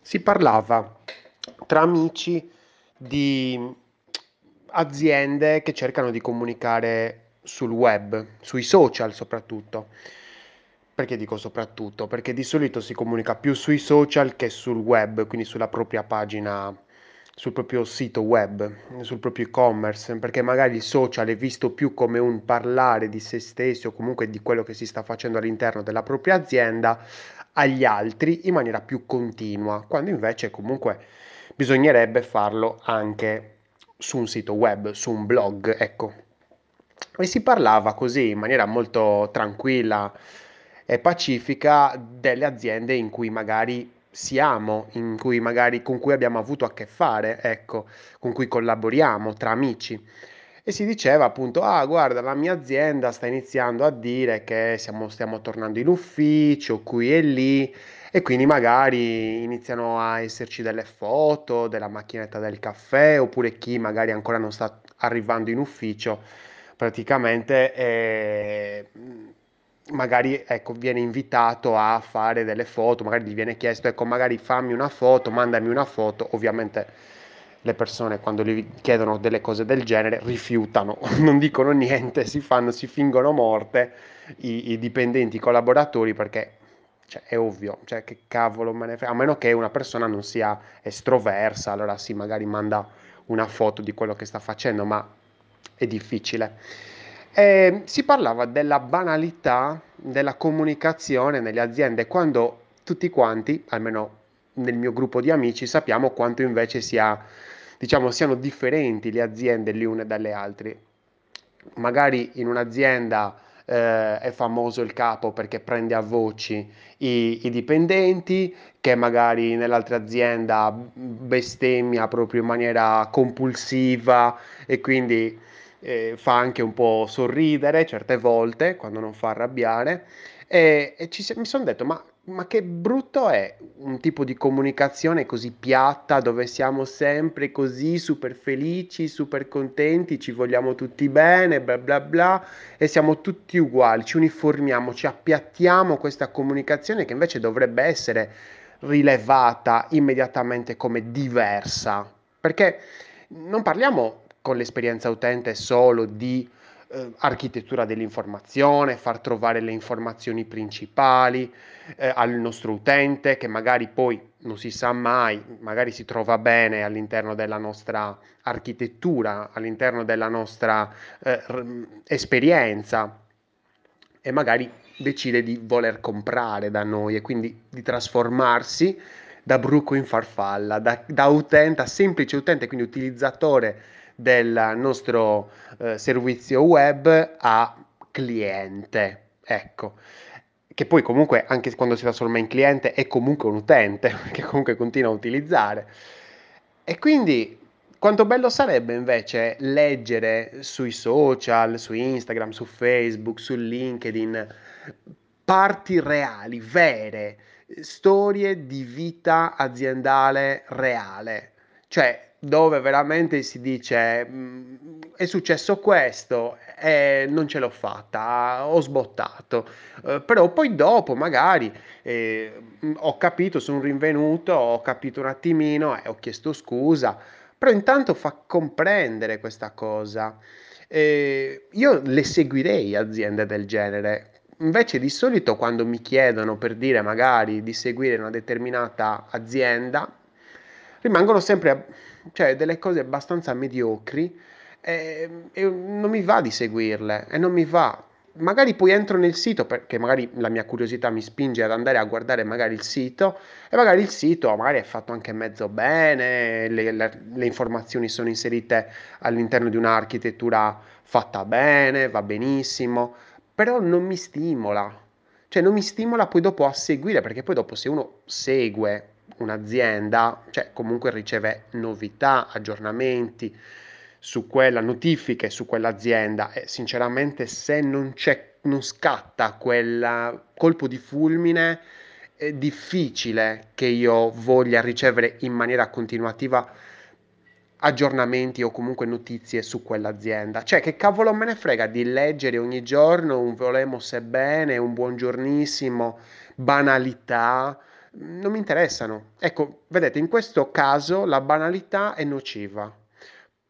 si parlava tra amici di aziende che cercano di comunicare sul web, sui social soprattutto. Perché dico soprattutto? Perché di solito si comunica più sui social che sul web, quindi sulla propria pagina, sul proprio sito web, sul proprio e-commerce, perché magari il social è visto più come un parlare di se stessi o comunque di quello che si sta facendo all'interno della propria azienda agli altri in maniera più continua, quando invece comunque bisognerebbe farlo anche su un sito web, su un blog, ecco. E si parlava così in maniera molto tranquilla e pacifica delle aziende in cui magari siamo, in cui magari con cui abbiamo avuto a che fare, ecco, con cui collaboriamo tra amici. E si diceva appunto, ah guarda, la mia azienda sta iniziando a dire che siamo, stiamo tornando in ufficio, qui e lì, e quindi magari iniziano a esserci delle foto della macchinetta del caffè, oppure chi magari ancora non sta arrivando in ufficio, praticamente eh, magari ecco, viene invitato a fare delle foto, magari gli viene chiesto, ecco, magari fammi una foto, mandami una foto, ovviamente le persone quando gli chiedono delle cose del genere rifiutano, non dicono niente, si fanno, si fingono morte i, i dipendenti, i collaboratori perché cioè, è ovvio, cioè che cavolo me ne frega, a meno che una persona non sia estroversa, allora sì, magari manda una foto di quello che sta facendo, ma è difficile. E si parlava della banalità della comunicazione nelle aziende quando tutti quanti, almeno nel mio gruppo di amici, sappiamo quanto invece sia, diciamo, siano differenti le aziende le une dalle altre. Magari in un'azienda eh, è famoso il capo perché prende a voci i, i, dipendenti, che magari nell'altra azienda bestemmia proprio in maniera compulsiva e quindi eh, fa anche un po' sorridere certe volte quando non fa arrabbiare. E, e ci, mi sono detto, ma ma che brutto è un tipo di comunicazione così piatta dove siamo sempre così super felici, super contenti, ci vogliamo tutti bene, bla bla bla e siamo tutti uguali, ci uniformiamo, ci appiattiamo questa comunicazione che invece dovrebbe essere rilevata immediatamente come diversa, perché non parliamo con l'esperienza utente solo di eh, architettura dell'informazione, far trovare le informazioni principali eh, al nostro utente che magari poi non si sa mai, magari si trova bene all'interno della nostra architettura, all'interno della nostra eh, esperienza e magari decide di voler comprare da noi e quindi di trasformarsi da bruco in farfalla, da, da utente a semplice utente, quindi utilizzatore del nostro eh, servizio web a cliente. Ecco, che poi comunque anche quando si trasforma in cliente è comunque un utente che comunque continua a utilizzare. E quindi quanto bello sarebbe invece leggere sui social, su Instagram, su Facebook, su LinkedIn, parti reali, vere, storie di vita aziendale reale. Cioè, dove veramente si dice mm, è successo questo e non ce l'ho fatta, ho sbottato, eh, però poi dopo magari eh, ho capito, sono rinvenuto, ho capito un attimino e ho chiesto scusa, però intanto fa comprendere questa cosa. Eh, io le seguirei aziende del genere. Invece di solito quando mi chiedono per dire magari di seguire una determinata azienda, rimangono sempre cioè delle cose abbastanza mediocri e, e non mi va di seguirle e non mi va. Magari poi entro nel sito perché magari la mia curiosità mi spinge ad andare a guardare magari il sito e magari il sito magari è fatto anche mezzo bene, le, le, le informazioni sono inserite all'interno di un'architettura fatta bene, va benissimo, però non mi stimola. Cioè non mi stimola poi dopo a seguire perché poi dopo se uno segue un'azienda, cioè comunque riceve novità, aggiornamenti su quella, notifiche su quell'azienda e sinceramente se non c'è, non scatta quel colpo di fulmine, è difficile che io voglia ricevere in maniera continuativa aggiornamenti o comunque notizie su quell'azienda. Cioè, che cavolo me ne frega di leggere ogni giorno un volemo sebbene, un buongiornissimo, banalità, non mi interessano. Ecco, vedete, in questo caso la banalità è nociva,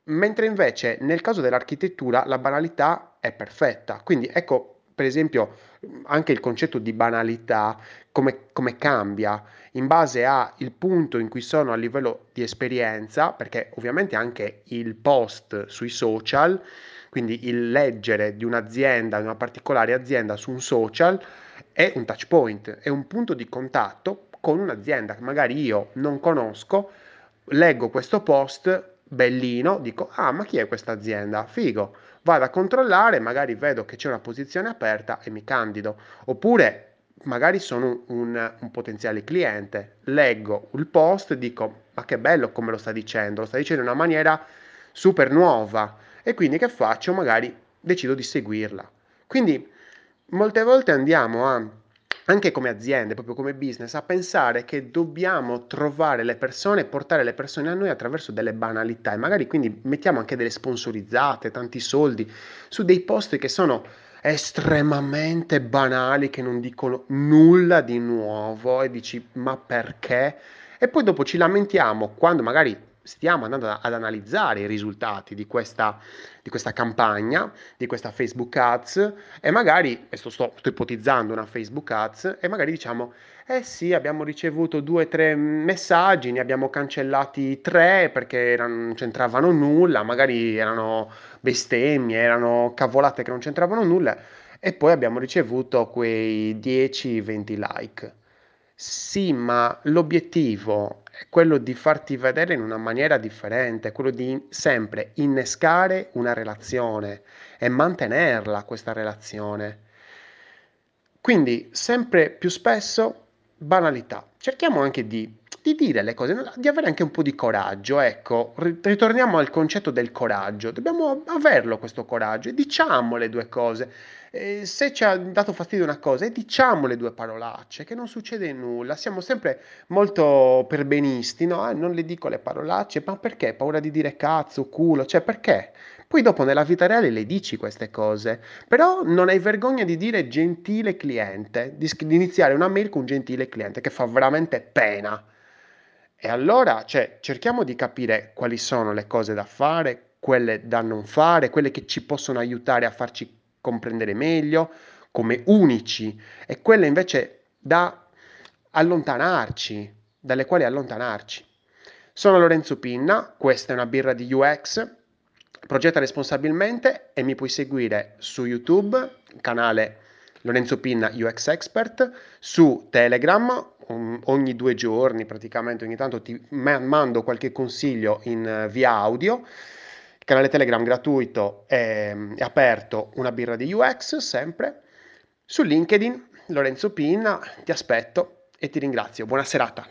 mentre invece nel caso dell'architettura la banalità è perfetta. Quindi ecco, per esempio, anche il concetto di banalità, come, come cambia in base al punto in cui sono a livello di esperienza, perché ovviamente anche il post sui social, quindi il leggere di un'azienda, di una particolare azienda su un social, è un touch point, è un punto di contatto con un'azienda che magari io non conosco, leggo questo post bellino, dico, ah, ma chi è questa azienda? Figo. Vado a controllare, magari vedo che c'è una posizione aperta e mi candido. Oppure magari sono un, un potenziale cliente, leggo il post e dico, ma che bello come lo sta dicendo, lo sta dicendo in una maniera super nuova. E quindi che faccio? Magari decido di seguirla. Quindi molte volte andiamo a anche come aziende, proprio come business, a pensare che dobbiamo trovare le persone, portare le persone a noi attraverso delle banalità e magari quindi mettiamo anche delle sponsorizzate, tanti soldi su dei posti che sono estremamente banali, che non dicono nulla di nuovo e dici ma perché? E poi dopo ci lamentiamo quando magari stiamo andando ad analizzare i risultati di questa, di questa campagna, di questa Facebook Ads e magari, e sto, sto, sto ipotizzando una Facebook Ads, e magari diciamo, eh sì, abbiamo ricevuto due o tre messaggi, ne abbiamo cancellati tre perché erano, non c'entravano nulla, magari erano bestemmie, erano cavolate che non c'entravano nulla, e poi abbiamo ricevuto quei 10-20 like. Sì, ma l'obiettivo è quello di farti vedere in una maniera differente, quello di sempre innescare una relazione e mantenerla questa relazione. Quindi sempre più spesso banalità. Cerchiamo anche di, di dire le cose, di avere anche un po' di coraggio. Ecco, ritorniamo al concetto del coraggio. Dobbiamo averlo questo coraggio e diciamo le due cose eh, se ci ha dato fastidio una cosa, e diciamo le due parolacce, che non succede nulla, siamo sempre molto perbenisti, no? Eh, non le dico le parolacce, ma perché? Paura di dire cazzo, culo, cioè perché? Poi dopo nella vita reale le dici queste cose, però non hai vergogna di dire gentile cliente, di, iniziare una mail con gentile cliente, che fa veramente pena. E allora, cioè, cerchiamo di capire quali sono le cose da fare, quelle da non fare, quelle che ci possono aiutare a farci comprendere meglio, come unici, e quelle invece da allontanarci, dalle quali allontanarci. Sono Lorenzo Pinna, questa è una birra di UX, progetta responsabilmente e mi puoi seguire su YouTube, canale Lorenzo Pinna UX Expert, su Telegram, ogni due giorni praticamente, ogni tanto ti mando qualche consiglio in via audio il canale Telegram gratuito è, è aperto, una birra di UX sempre. Su LinkedIn, Lorenzo Pinna, ti aspetto e ti ringrazio. Buona serata.